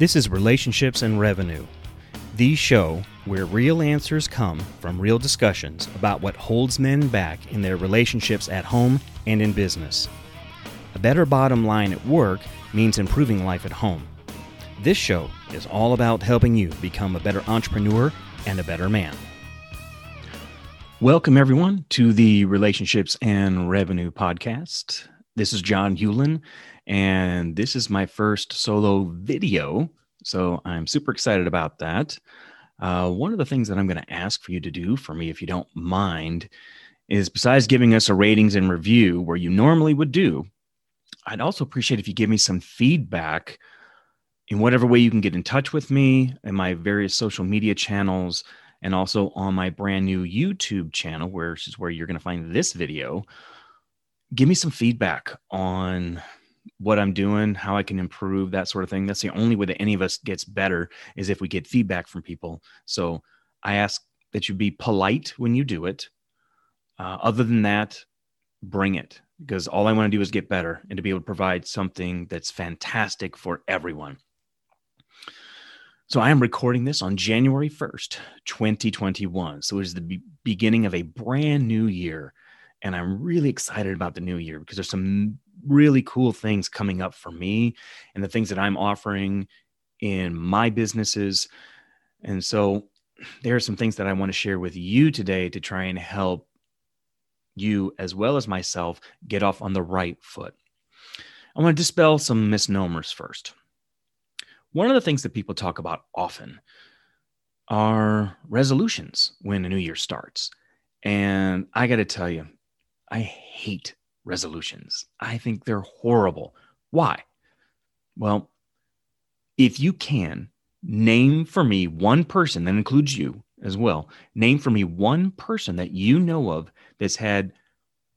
This is Relationships and Revenue, the show where real answers come from real discussions about what holds men back in their relationships at home and in business. A better bottom line at work means improving life at home. This show is all about helping you become a better entrepreneur and a better man. Welcome, everyone, to the Relationships and Revenue podcast. This is John Hewlin, and this is my first solo video. So I'm super excited about that. Uh, one of the things that I'm going to ask for you to do for me, if you don't mind, is besides giving us a ratings and review where you normally would do, I'd also appreciate if you give me some feedback in whatever way you can get in touch with me and my various social media channels and also on my brand new YouTube channel, which is where you're going to find this video. Give me some feedback on what I'm doing, how I can improve, that sort of thing. That's the only way that any of us gets better is if we get feedback from people. So I ask that you be polite when you do it. Uh, other than that, bring it because all I want to do is get better and to be able to provide something that's fantastic for everyone. So I am recording this on January 1st, 2021. So it is the be- beginning of a brand new year. And I'm really excited about the new year because there's some really cool things coming up for me and the things that I'm offering in my businesses. And so there are some things that I want to share with you today to try and help you as well as myself get off on the right foot. I want to dispel some misnomers first. One of the things that people talk about often are resolutions when a new year starts. And I got to tell you, I hate resolutions. I think they're horrible. Why? Well, if you can name for me one person that includes you as well, name for me one person that you know of that's had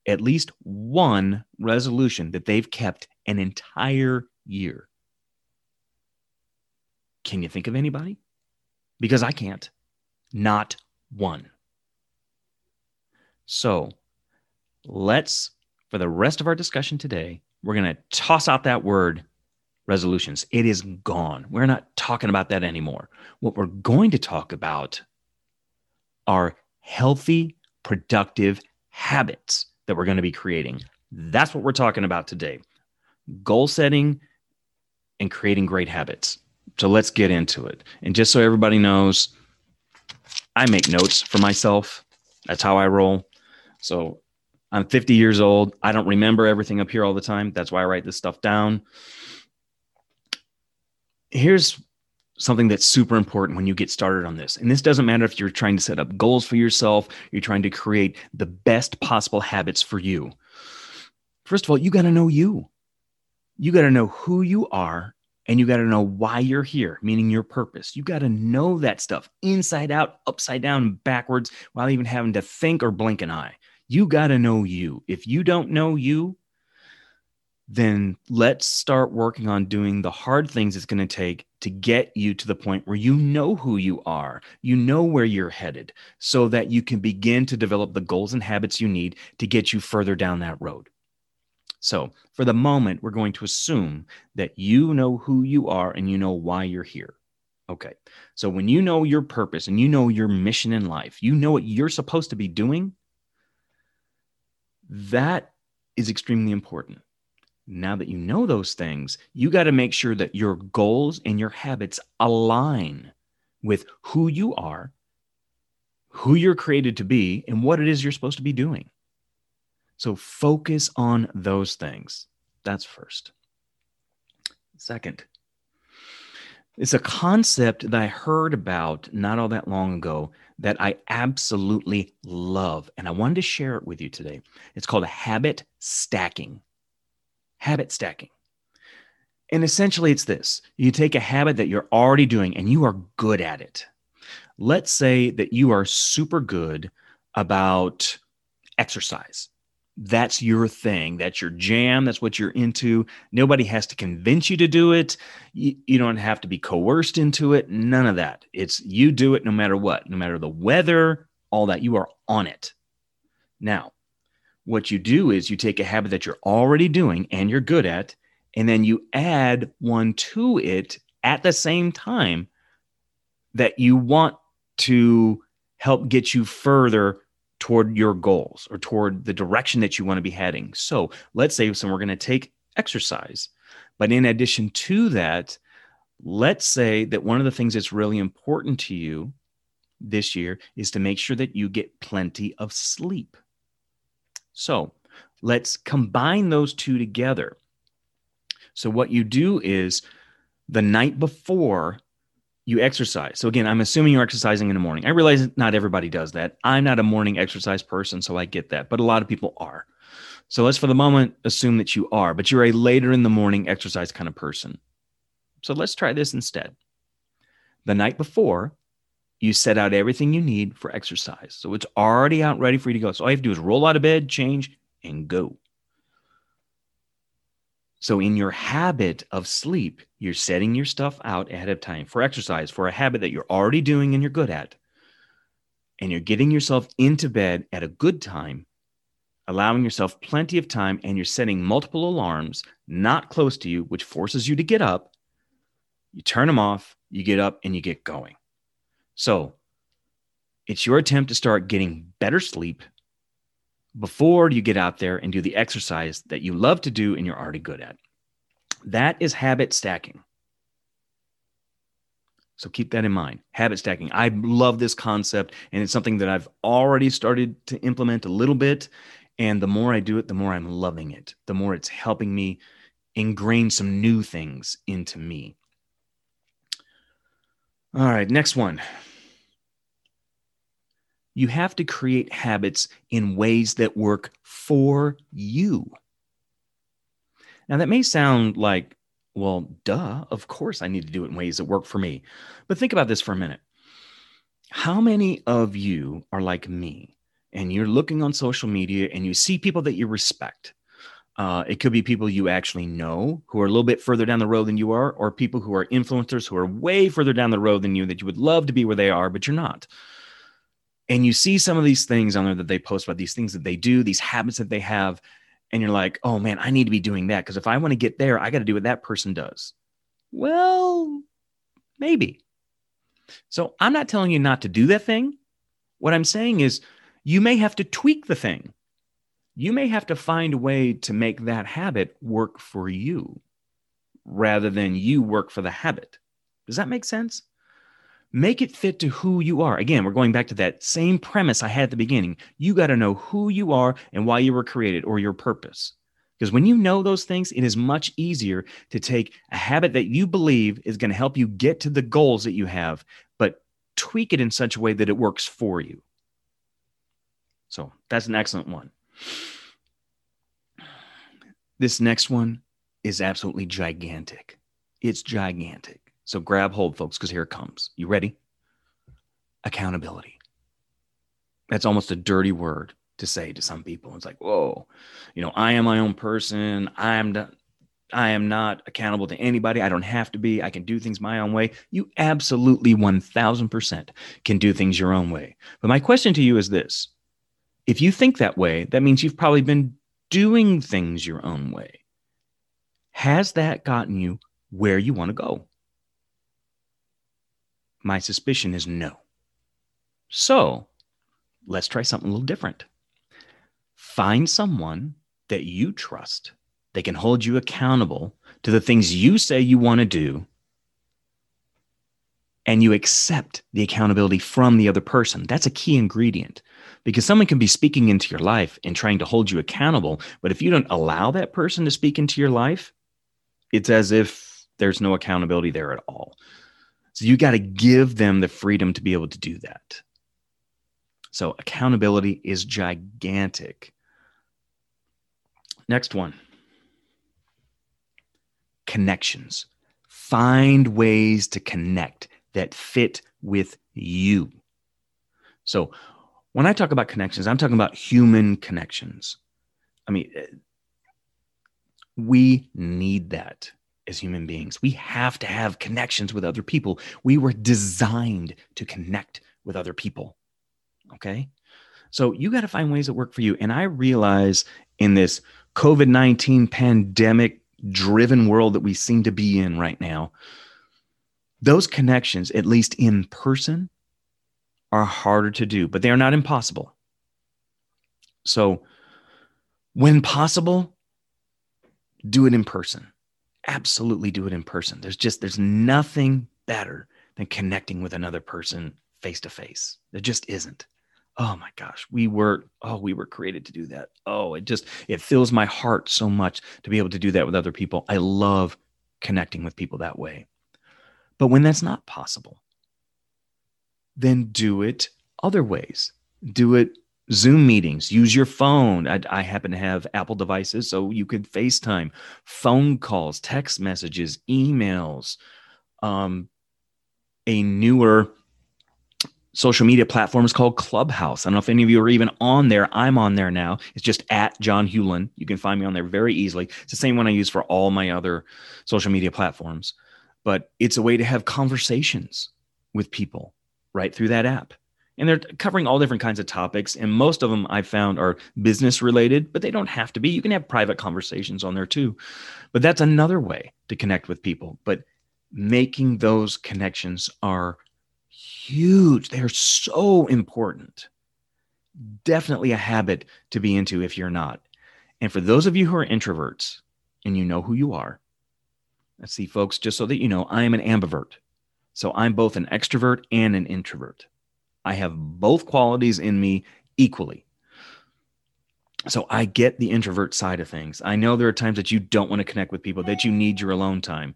at least one resolution that they've kept an entire year. Can you think of anybody? Because I can't. Not one. So let's for the rest of our discussion today, we're going to toss out that word resolutions. It is gone. We're not talking about that anymore. What we're going to talk about are healthy, productive habits that we're going to be creating. That's what we're talking about today goal setting and creating great habits. So let's get into it. And just so everybody knows, I make notes for myself. That's how I roll. So I'm 50 years old. I don't remember everything up here all the time. That's why I write this stuff down. Here's something that's super important when you get started on this. And this doesn't matter if you're trying to set up goals for yourself, you're trying to create the best possible habits for you. First of all, you got to know you. You got to know who you are and you got to know why you're here, meaning your purpose. You got to know that stuff inside out, upside down, backwards, without even having to think or blink an eye. You got to know you. If you don't know you, then let's start working on doing the hard things it's going to take to get you to the point where you know who you are, you know where you're headed, so that you can begin to develop the goals and habits you need to get you further down that road. So, for the moment, we're going to assume that you know who you are and you know why you're here. Okay. So, when you know your purpose and you know your mission in life, you know what you're supposed to be doing, that is extremely important. Now that you know those things, you got to make sure that your goals and your habits align with who you are, who you're created to be, and what it is you're supposed to be doing. So focus on those things. That's first. Second, it's a concept that I heard about not all that long ago that I absolutely love. And I wanted to share it with you today. It's called habit stacking. Habit stacking. And essentially, it's this you take a habit that you're already doing and you are good at it. Let's say that you are super good about exercise that's your thing. That's your jam. That's what you're into. Nobody has to convince you to do it. You, you, don't have to be coerced into it. None of that. It's you do it no matter what, no matter the weather, all that. You are on it. Now, what you do is you take a habit that you're already doing and you're good at, and then you add one to it at the same time that you want to help get you further toward your goals or toward the direction that you want to be heading. So let's say, so we're going to take exercise. But in addition to that, let's say that one of the things that's really important to you this year is to make sure that you get plenty of sleep. So let's combine those two together. So, what you do is the night before you exercise. So again, I'm assuming you're exercising in the morning. I realize not everybody does that. I'm not a morning exercise person, so I get that, but a lot of people are. So let's for the moment assume that you are, but you're a later in the morning exercise kind of person. So let's try this instead. The night before, you set out everything you need for exercise. So it's already out ready for you to go. So all you have to do is roll out of bed, change, and go. So, in your habit of sleep, you're setting your stuff out ahead of time for exercise, for a habit that you're already doing and you're good at. And you're getting yourself into bed at a good time, allowing yourself plenty of time, and you're setting multiple alarms not close to you, which forces you to get up. You turn them off, you get up, and you get going. So, it's your attempt to start getting better sleep before you get out there and do the exercise that you love to do and you're already good at. That is habit stacking. So keep that in mind. Habit stacking. I love this concept, and it's something that I've already started to implement a little bit. And the more I do it, the more I'm loving it, the more it's helping me ingrain some new things into me. All right, next one you have to create habits in ways that work for you. Now, that may sound like, well, duh, of course I need to do it in ways that work for me. But think about this for a minute. How many of you are like me and you're looking on social media and you see people that you respect? Uh, it could be people you actually know who are a little bit further down the road than you are, or people who are influencers who are way further down the road than you that you would love to be where they are, but you're not and you see some of these things on there that they post about these things that they do, these habits that they have, and you're like, oh man, I need to be doing that because if I want to get there, I got to do what that person does. Well, maybe. So I'm not telling you not to do that thing. What I'm saying is you may have to tweak the thing. You may have to find a way to make that habit work for you rather than you work for the habit. Does that make sense? Make it fit to who you are. Again, we're going back to that same premise I had at the beginning. You got to know who you are and why you were created or your purpose. Because when you know those things, it is much easier to take a habit that you believe is going to help you get to the goals that you have, but tweak it in such a way that it works for you. So that's an excellent one. This next one is absolutely gigantic. It's gigantic. So grab hold, folks, because here it comes. You ready? Accountability. That's almost a dirty word to say to some people. It's like, whoa, you know, I am my own person. I am not, I am not accountable to anybody. I don't have to be. I can do things my own way. You absolutely 1000% can do things your own way. But my question to you is this if you think that way, that means you've probably been doing things your own way. Has that gotten you where you want to go? My suspicion is no. So let's try something a little different. Find someone that you trust, they can hold you accountable to the things you say you want to do, and you accept the accountability from the other person. That's a key ingredient because someone can be speaking into your life and trying to hold you accountable. But if you don't allow that person to speak into your life, it's as if there's no accountability there at all. So you got to give them the freedom to be able to do that. So accountability is gigantic. Next one connections. Find ways to connect that fit with you. So when I talk about connections, I'm talking about human connections. I mean, eh, we need that as human beings. We have to have connections with other people. We were designed to connect with other people. Okay. So you got to find ways that work for you. And I realize in this COVID 19 pandemic driven world that we seem to be in right now, those connections, at least in person, are harder to do, but they are not impossible. So, when possible, do it in person. Absolutely do it in person. There's just there's nothing better than connecting with another person face to face. There just isn't. Oh my gosh, we were oh we were created to do that. Oh, it just it fills my heart so much to be able to do that with other people. I love connecting with people that way. But when that's not possible, then do it other ways. Do it Zoom meetings, use your phone. I, I, happen to have Apple devices, so you could FaceTime, phone calls, text messages, emails. Um, a newer social media platform is called Clubhouse. I don't know if any of you are even on there. I'm on there now. It's just at John Hewlin. You can find me on there very easily. It's the same one I use for all my other social media platforms, but it's a way to have conversations with people right through that app and they're covering all different kinds of topics and most of them i found are business related but they don't have to be. You can have private conversations on there too. But that's another way to connect with people. But making those connections are huge. They're so important. Definitely a habit to be into if you're not. And for those of you who are introverts and you know who you are let's see folks just so that you know i am an ambivert. So i'm both an extrovert and an introvert I have both qualities in me equally. So I get the introvert side of things. I know there are times that you don't want to connect with people, that you need your alone time.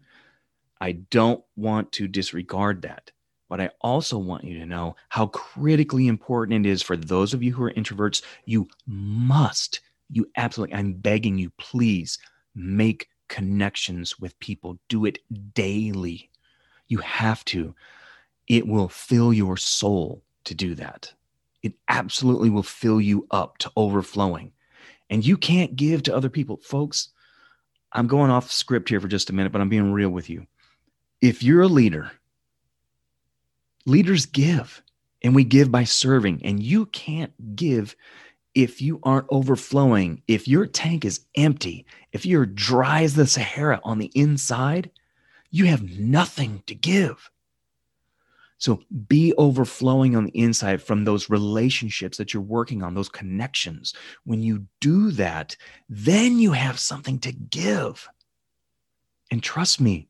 I don't want to disregard that. But I also want you to know how critically important it is for those of you who are introverts. You must, you absolutely, I'm begging you, please make connections with people. Do it daily. You have to. It will fill your soul to do that. It absolutely will fill you up to overflowing. And you can't give to other people. Folks, I'm going off script here for just a minute, but I'm being real with you. If you're a leader, leaders give, and we give by serving, and you can't give if you aren't overflowing, if your tank is empty, if you're dry as the Sahara on the inside, you have nothing to give. So be overflowing on the inside from those relationships that you're working on, those connections. When you do that, then you have something to give. And trust me,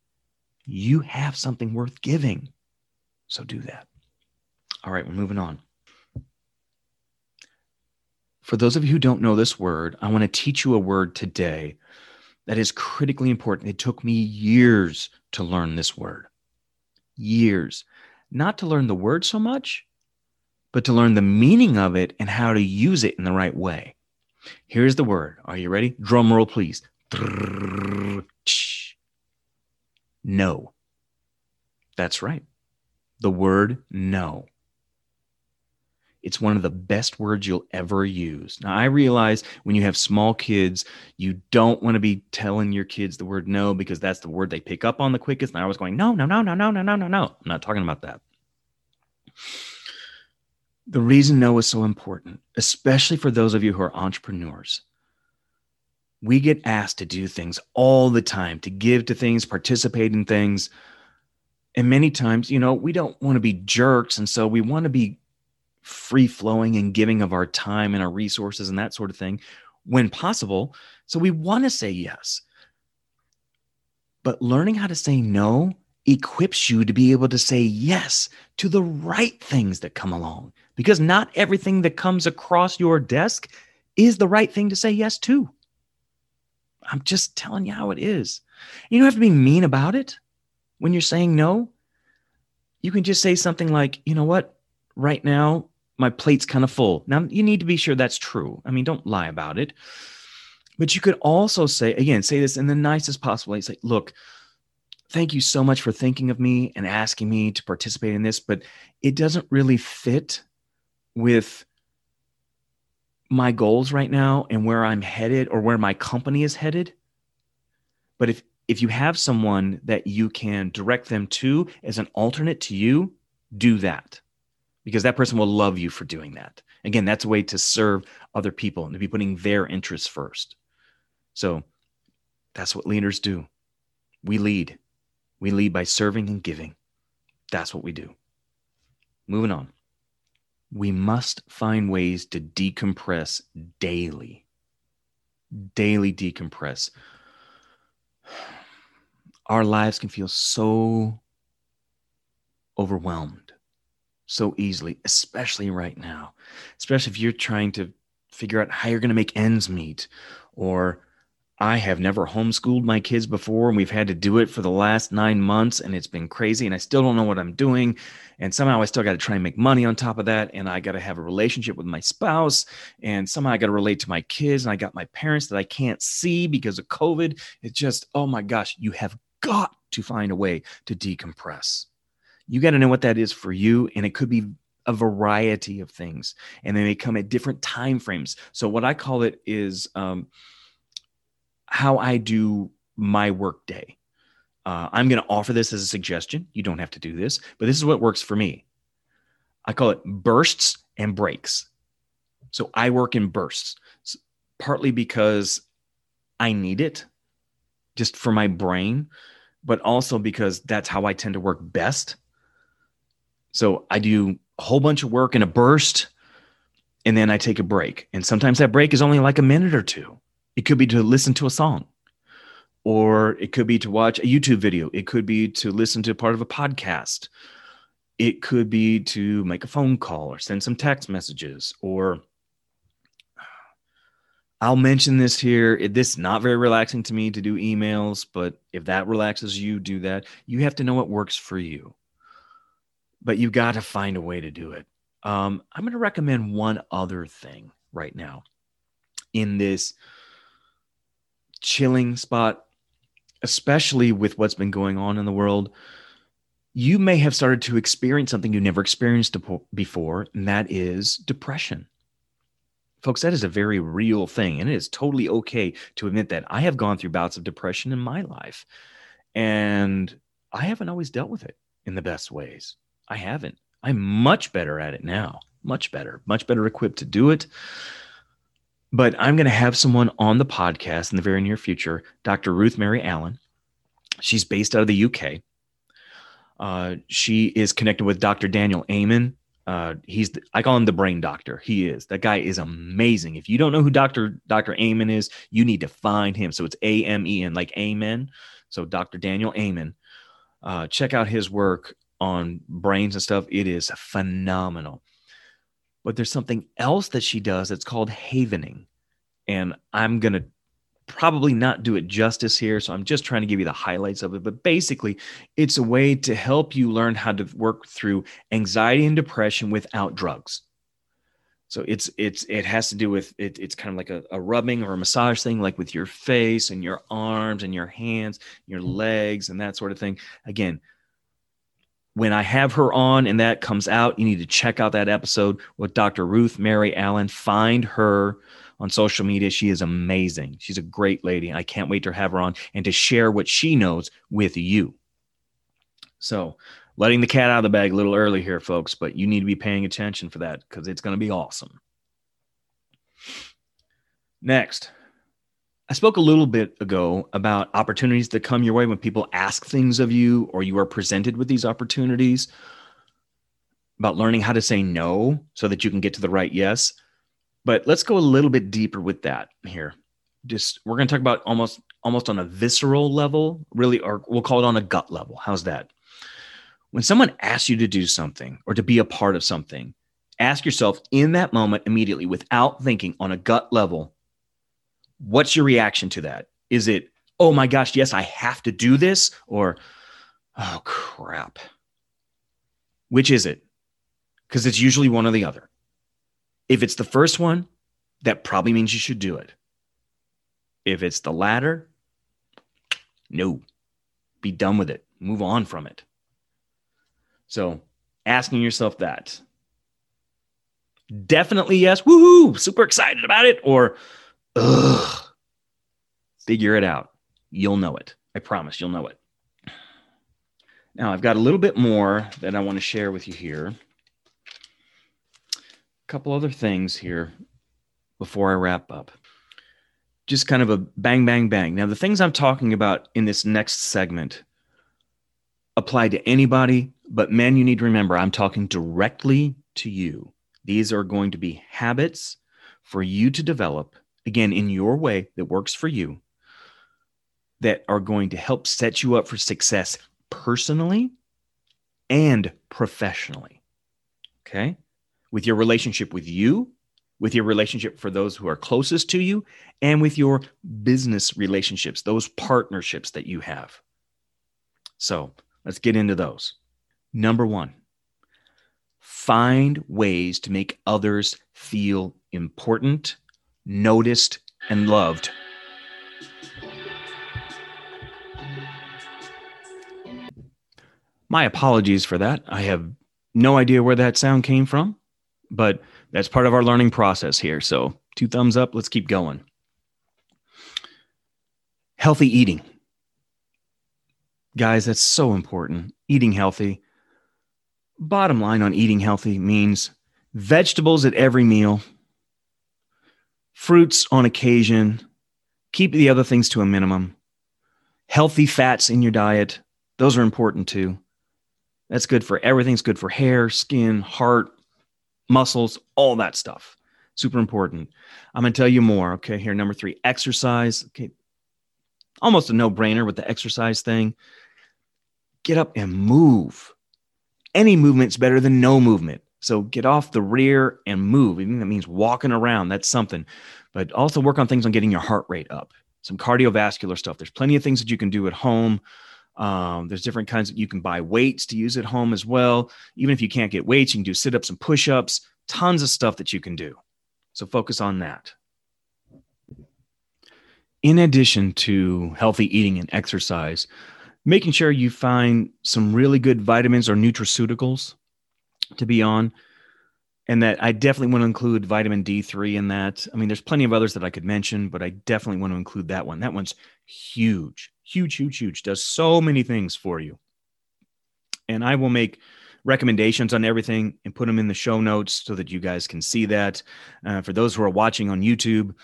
you have something worth giving. So do that. All right, we're moving on. For those of you who don't know this word, I want to teach you a word today that is critically important. It took me years to learn this word. Years not to learn the word so much, but to learn the meaning of it and how to use it in the right way. Here's the word. Are you ready? Drum roll, please. No. That's right. The word no. It's one of the best words you'll ever use. Now, I realize when you have small kids, you don't want to be telling your kids the word no because that's the word they pick up on the quickest. And I was going, no, no, no, no, no, no, no, no, no. I'm not talking about that. The reason no is so important, especially for those of you who are entrepreneurs, we get asked to do things all the time, to give to things, participate in things. And many times, you know, we don't want to be jerks. And so we want to be free flowing and giving of our time and our resources and that sort of thing when possible. So we want to say yes. But learning how to say no equips you to be able to say yes to the right things that come along because not everything that comes across your desk is the right thing to say yes to. I'm just telling you how it is. You don't have to be mean about it when you're saying no. You can just say something like, you know what, right now, my plate's kind of full. Now, you need to be sure that's true. I mean, don't lie about it. But you could also say, again, say this in the nicest possible way. Say, look, thank you so much for thinking of me and asking me to participate in this, but it doesn't really fit with my goals right now and where I'm headed or where my company is headed. But if if you have someone that you can direct them to as an alternate to you, do that because that person will love you for doing that. Again, that's a way to serve other people and to be putting their interests first. So that's what leaders do. We lead. We lead by serving and giving. That's what we do. Moving on. We must find ways to decompress daily. Daily decompress. Our lives can feel so overwhelmed so easily, especially right now, especially if you're trying to figure out how you're going to make ends meet or I have never homeschooled my kids before, and we've had to do it for the last nine months, and it's been crazy, and I still don't know what I'm doing. And somehow I still got to try and make money on top of that. And I got to have a relationship with my spouse, and somehow I got to relate to my kids, and I got my parents that I can't see because of COVID. It's just, oh my gosh, you have got to find a way to decompress. You got to know what that is for you, and it could be a variety of things, and they may come at different time frames. So what I call it is, um, how I do my work day. Uh, I'm going to offer this as a suggestion. You don't have to do this, but this is what works for me. I call it bursts and breaks. So I work in bursts, partly because I need it just for my brain, but also because that's how I tend to work best. So I do a whole bunch of work in a burst and then I take a break. And sometimes that break is only like a minute or two. It could be to listen to a song, or it could be to watch a YouTube video. It could be to listen to part of a podcast. It could be to make a phone call or send some text messages or I'll mention this here. It, this is not very relaxing to me to do emails, but if that relaxes you, do that. You have to know what works for you, but you got to find a way to do it. Um, I'm going to recommend one other thing right now in this chilling spot, especially with what's been going on in the world, you may have started to experience something you never experienced before, and that is depression. Folks, that is a very real thing, and it is totally okay to admit that. I have gone through bouts of depression in my life, and I haven't always dealt with it in the best ways. I haven't. I'm much better at it now, much better, much better equipped to do it. But I'm going to have someone on the podcast in the very near future, Dr. Ruth Mary Allen. She's based out of the UK. Uh, she is connected with Dr. Daniel Amen. Uh, he's the, I call him the brain doctor. He is that guy is amazing. If you don't know who Dr. Dr. Amen is, you need to find him. So it's A M E N like Amen. So Dr. Daniel Amen. Uh, check out his work on brains and stuff. It is phenomenal. But there's something else that she does that's called havening. And I'm going to probably not do it justice here. So I'm just trying to give you the highlights of it. But basically, it's a way to help you learn how to work through anxiety and depression without drugs. So it's it's it has to do with it, it's kind of like a, a rubbing or a massage thing, like with your face and your arms and your hands, your mm-hmm. legs, and that sort of thing. Again, when I have her on and that comes out, you need to check out that episode with Dr. Ruth Mary Allen. Find her on social media. She is amazing. She's a great lady. I can't wait to have her on and to share what she knows with you. So, letting the cat out of the bag a little early here, folks, but you need to be paying attention for that because it's going to be awesome. Next, I spoke a little bit ago about opportunities that come your way when people ask things of you or you are presented with these opportunities, about learning how to say no so that you can get to the right yes. But let's go a little bit deeper with that here. Just we're going to talk about almost almost on a visceral level, really, or we'll call it on a gut level. How's that? When someone asks you to do something or to be a part of something, ask yourself in that moment immediately without thinking on a gut level, What's your reaction to that? Is it, oh my gosh, yes, I have to do this? Or, oh crap. Which is it? Because it's usually one or the other. If it's the first one, that probably means you should do it. If it's the latter, no, be done with it, move on from it. So, asking yourself that. Definitely yes, woohoo, super excited about it, or Ugh. Figure it out. You'll know it. I promise you'll know it. Now, I've got a little bit more that I want to share with you here. A couple other things here before I wrap up. Just kind of a bang, bang, bang. Now, the things I'm talking about in this next segment apply to anybody, but man, you need to remember I'm talking directly to you. These are going to be habits for you to develop, again, in your way that works for you, that are going to help set you up for success personally and professionally. Okay. With your relationship with you, with your relationship for those who are closest to you, and with your business relationships, those partnerships that you have. So let's get into those. Number one, find ways to make others feel important, noticed, and loved. My apologies for that. I have no idea where that sound came from, but that's part of our learning process here. So, two thumbs up. Let's keep going. Healthy eating. Guys, that's so important. Eating healthy. Bottom line on eating healthy means vegetables at every meal, fruits on occasion, keep the other things to a minimum, healthy fats in your diet. Those are important too. That's good for everything's good for hair, skin, heart, muscles, all that stuff. Super important. I'm going to tell you more. Okay. Here, number three, exercise. Okay. Almost a no brainer with the exercise thing. Get up and move. Any movement's better than no movement. So get off the rear and move. Even that means walking around. That's something. But also work on things on getting your heart rate up. Some cardiovascular stuff. There's plenty of things that you can do at home. Um, there's different kinds that you can buy weights to use at home as well. Even if you can't get weights, you can do sit ups and push ups. Tons of stuff that you can do. So focus on that. In addition to healthy eating and exercise, making sure you find some really good vitamins or nutraceuticals to be on. And that I definitely want to include vitamin D3 in that. I mean, there's plenty of others that I could mention, but I definitely want to include that one. That one's huge, huge, huge, huge. Does so many things for you. And I will make recommendations on everything and put them in the show notes so that you guys can see that. Uh, for those who are watching on YouTube,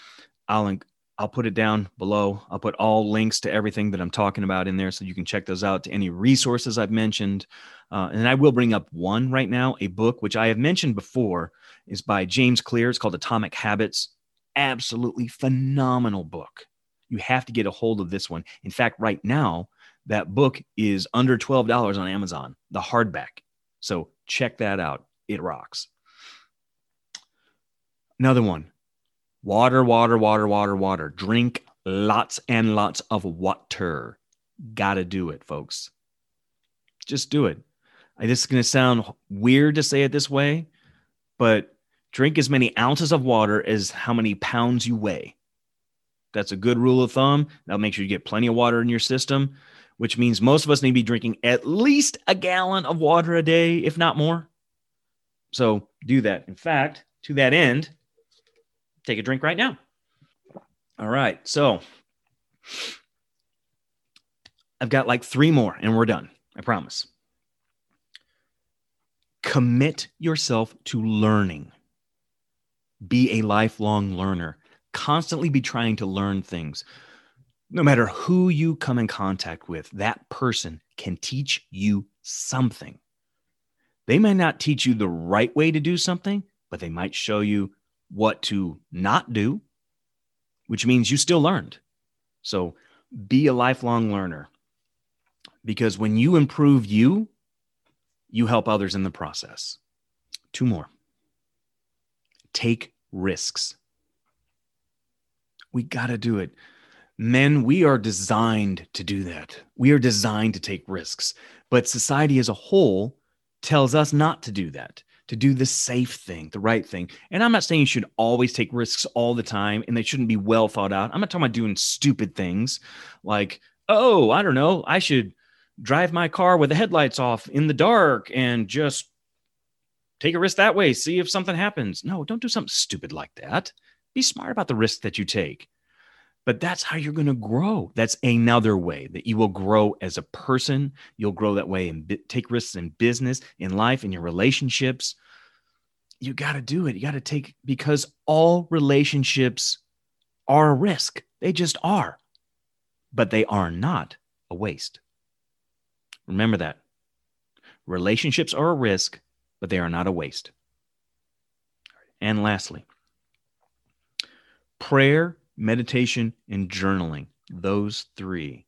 I'll I'll put it down below. I'll put all links to everything that I'm talking about in there so you can check those out to any resources I've mentioned. Uh, and I will bring up one right now, a book which I have mentioned before is by James Clear. It's called Atomic Habits. Absolutely phenomenal book. You have to get a hold of this one. In fact, right now, that book is under $12 on Amazon, the hardback. So check that out. It rocks. Another one Water, water, water, water, water. Drink lots and lots of water. Gotta do it, folks. Just do it. I, this is going to sound weird to say it this way, but drink as many ounces of water as how many pounds you weigh. That's a good rule of thumb. That'll make sure you get plenty of water in your system, which means most of us need to be drinking at least a gallon of water a day, if not more. So do that. In fact, to that end, take a drink right now. All right. So I've got like three more and we're done. I promise. Commit yourself to learning. Be a lifelong learner. Constantly be trying to learn things. No matter who you come in contact with, that person can teach you something. They may not teach you the right way to do something, but they might show you what to not do, which means you still learned. So be a lifelong learner because when you improve you, you help others in the process. Two more. Take risks. We got to do it. Men, we are designed to do that. We are designed to take risks, but society as a whole tells us not to do that to do the safe thing, the right thing. And I'm not saying you should always take risks all the time and they shouldn't be well thought out. I'm not talking about doing stupid things like, oh, I don't know, I should drive my car with the headlights off in the dark and just take a risk that way, see if something happens. No, don't do something stupid like that. Be smart about the risk that you take. But that's how you're going to grow. That's another way that you will grow as a person. You'll grow that way and take risks in business, in life, in your relationships. You got to do it. You got to take because all relationships are a risk. They just are, but they are not a waste. Remember that. Relationships are a risk, but they are not a waste. And lastly, prayer, meditation, and journaling, those three.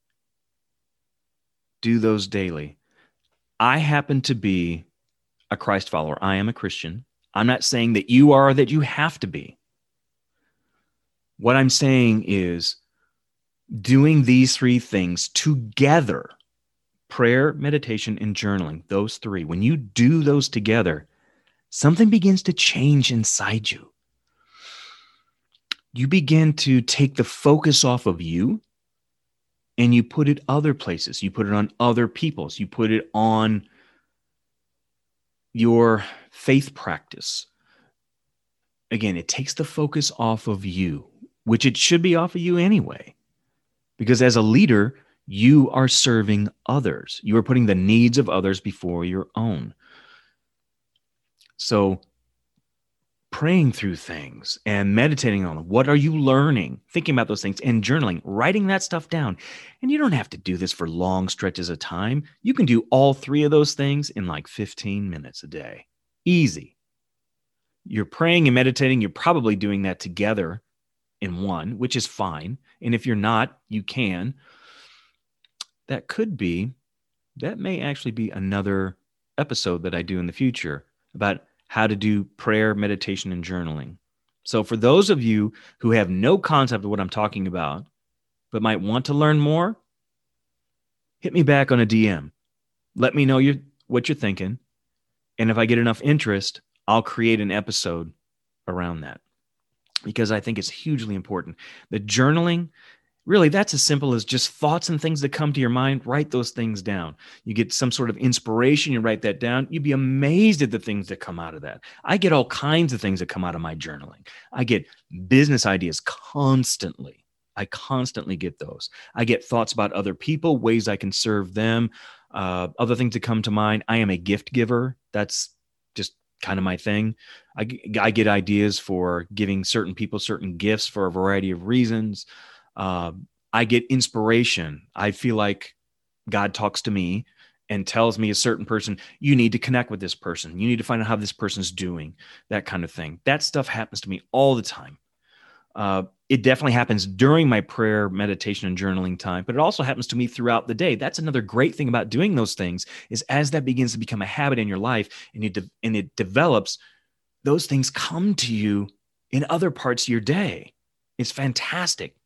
Do those daily. I happen to be a Christ follower. I am a Christian. I'm not saying that you are, that you have to be. What I'm saying is doing these three things together prayer, meditation, and journaling, those three, when you do those together, something begins to change inside you. You begin to take the focus off of you and you put it other places. You put it on other people's. You put it on your faith practice. Again, it takes the focus off of you, which it should be off of you anyway. Because as a leader, you are serving others. You are putting the needs of others before your own. So, praying through things and meditating on them. What are you learning? Thinking about those things and journaling, writing that stuff down. And you don't have to do this for long stretches of time. You can do all three of those things in like 15 minutes a day. Easy. You're praying and meditating, you're probably doing that together in one, which is fine. And if you're not, you can. That could be, that may actually be another episode that I do in the future about how to do prayer, meditation, and journaling. So, for those of you who have no concept of what I'm talking about, but might want to learn more, hit me back on a DM. Let me know what you're thinking. And if I get enough interest, I'll create an episode around that because I think it's hugely important. The journaling really that's as simple as just thoughts and things that come to your mind write those things down. You get some sort of inspiration you write that down you'd be amazed at the things that come out of that. I get all kinds of things that come out of my journaling. I get business ideas constantly. I constantly get those. I get thoughts about other people ways i can serve them uh, other things that come to mind. I am a gift giver. That's just kind of my thing. I, I get ideas for giving certain people certain gifts for a variety of reasons uh, I get inspiration. I feel like God talks to me and tells me a certain person, you need to connect with this person. You need to find out how this person's doing, that kind of thing. That stuff happens to me all the time. Uh, it definitely happens during my prayer, meditation, and journaling time, but it also happens to me throughout the day. That's another great thing about doing those things is as that begins to become a habit in your life and, you de- and it develops, those things come to you in other parts of your day. It's fantastic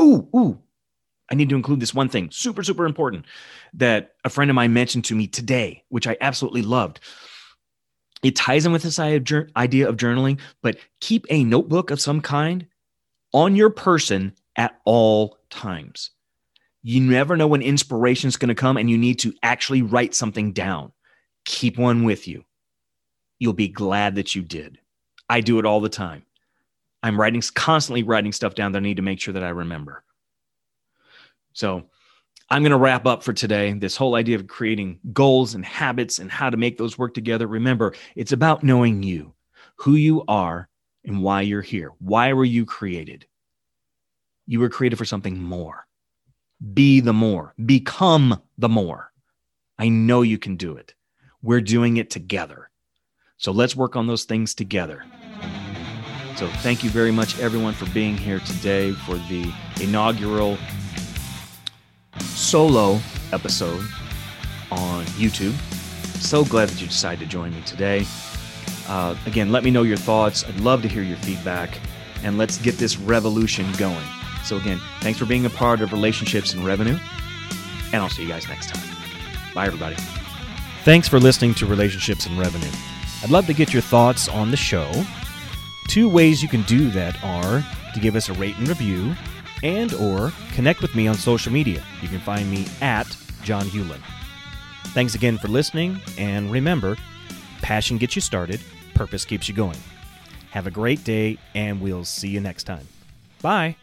ooh, ooh, I need to include this one thing, super, super important, that a friend of mine mentioned to me today, which I absolutely loved. It ties in with this idea of journaling, but keep a notebook of some kind on your person at all times. You never know when inspiration is going to come and you need to actually write something down. Keep one with you. You'll be glad that you did. I do it all the time. I'm writing constantly writing stuff down that I need to make sure that I remember. So I'm going to wrap up for today. This whole idea of creating goals and habits and how to make those work together. Remember, it's about knowing you, who you are, and why you're here. Why were you created? You were created for something more. Be the more, become the more. I know you can do it. We're doing it together. So let's work on those things together. So thank you very much, everyone, for being here today for the inaugural solo episode on YouTube. So glad that you decided to join me today. Uh, again, let me know your thoughts. I'd love to hear your feedback, and let's get this revolution going. So, again, thanks for being a part of Relationships and Revenue, and I'll see you guys next time. Bye, everybody. Thanks for listening to Relationships and Revenue. I'd love to get your thoughts on the show Two ways you can do that are to give us a rate and review and or connect with me on social media. You can find me at John Hewlin. Thanks again for listening, and remember, passion gets you started, purpose keeps you going. Have a great day, and we'll see you next time. Bye.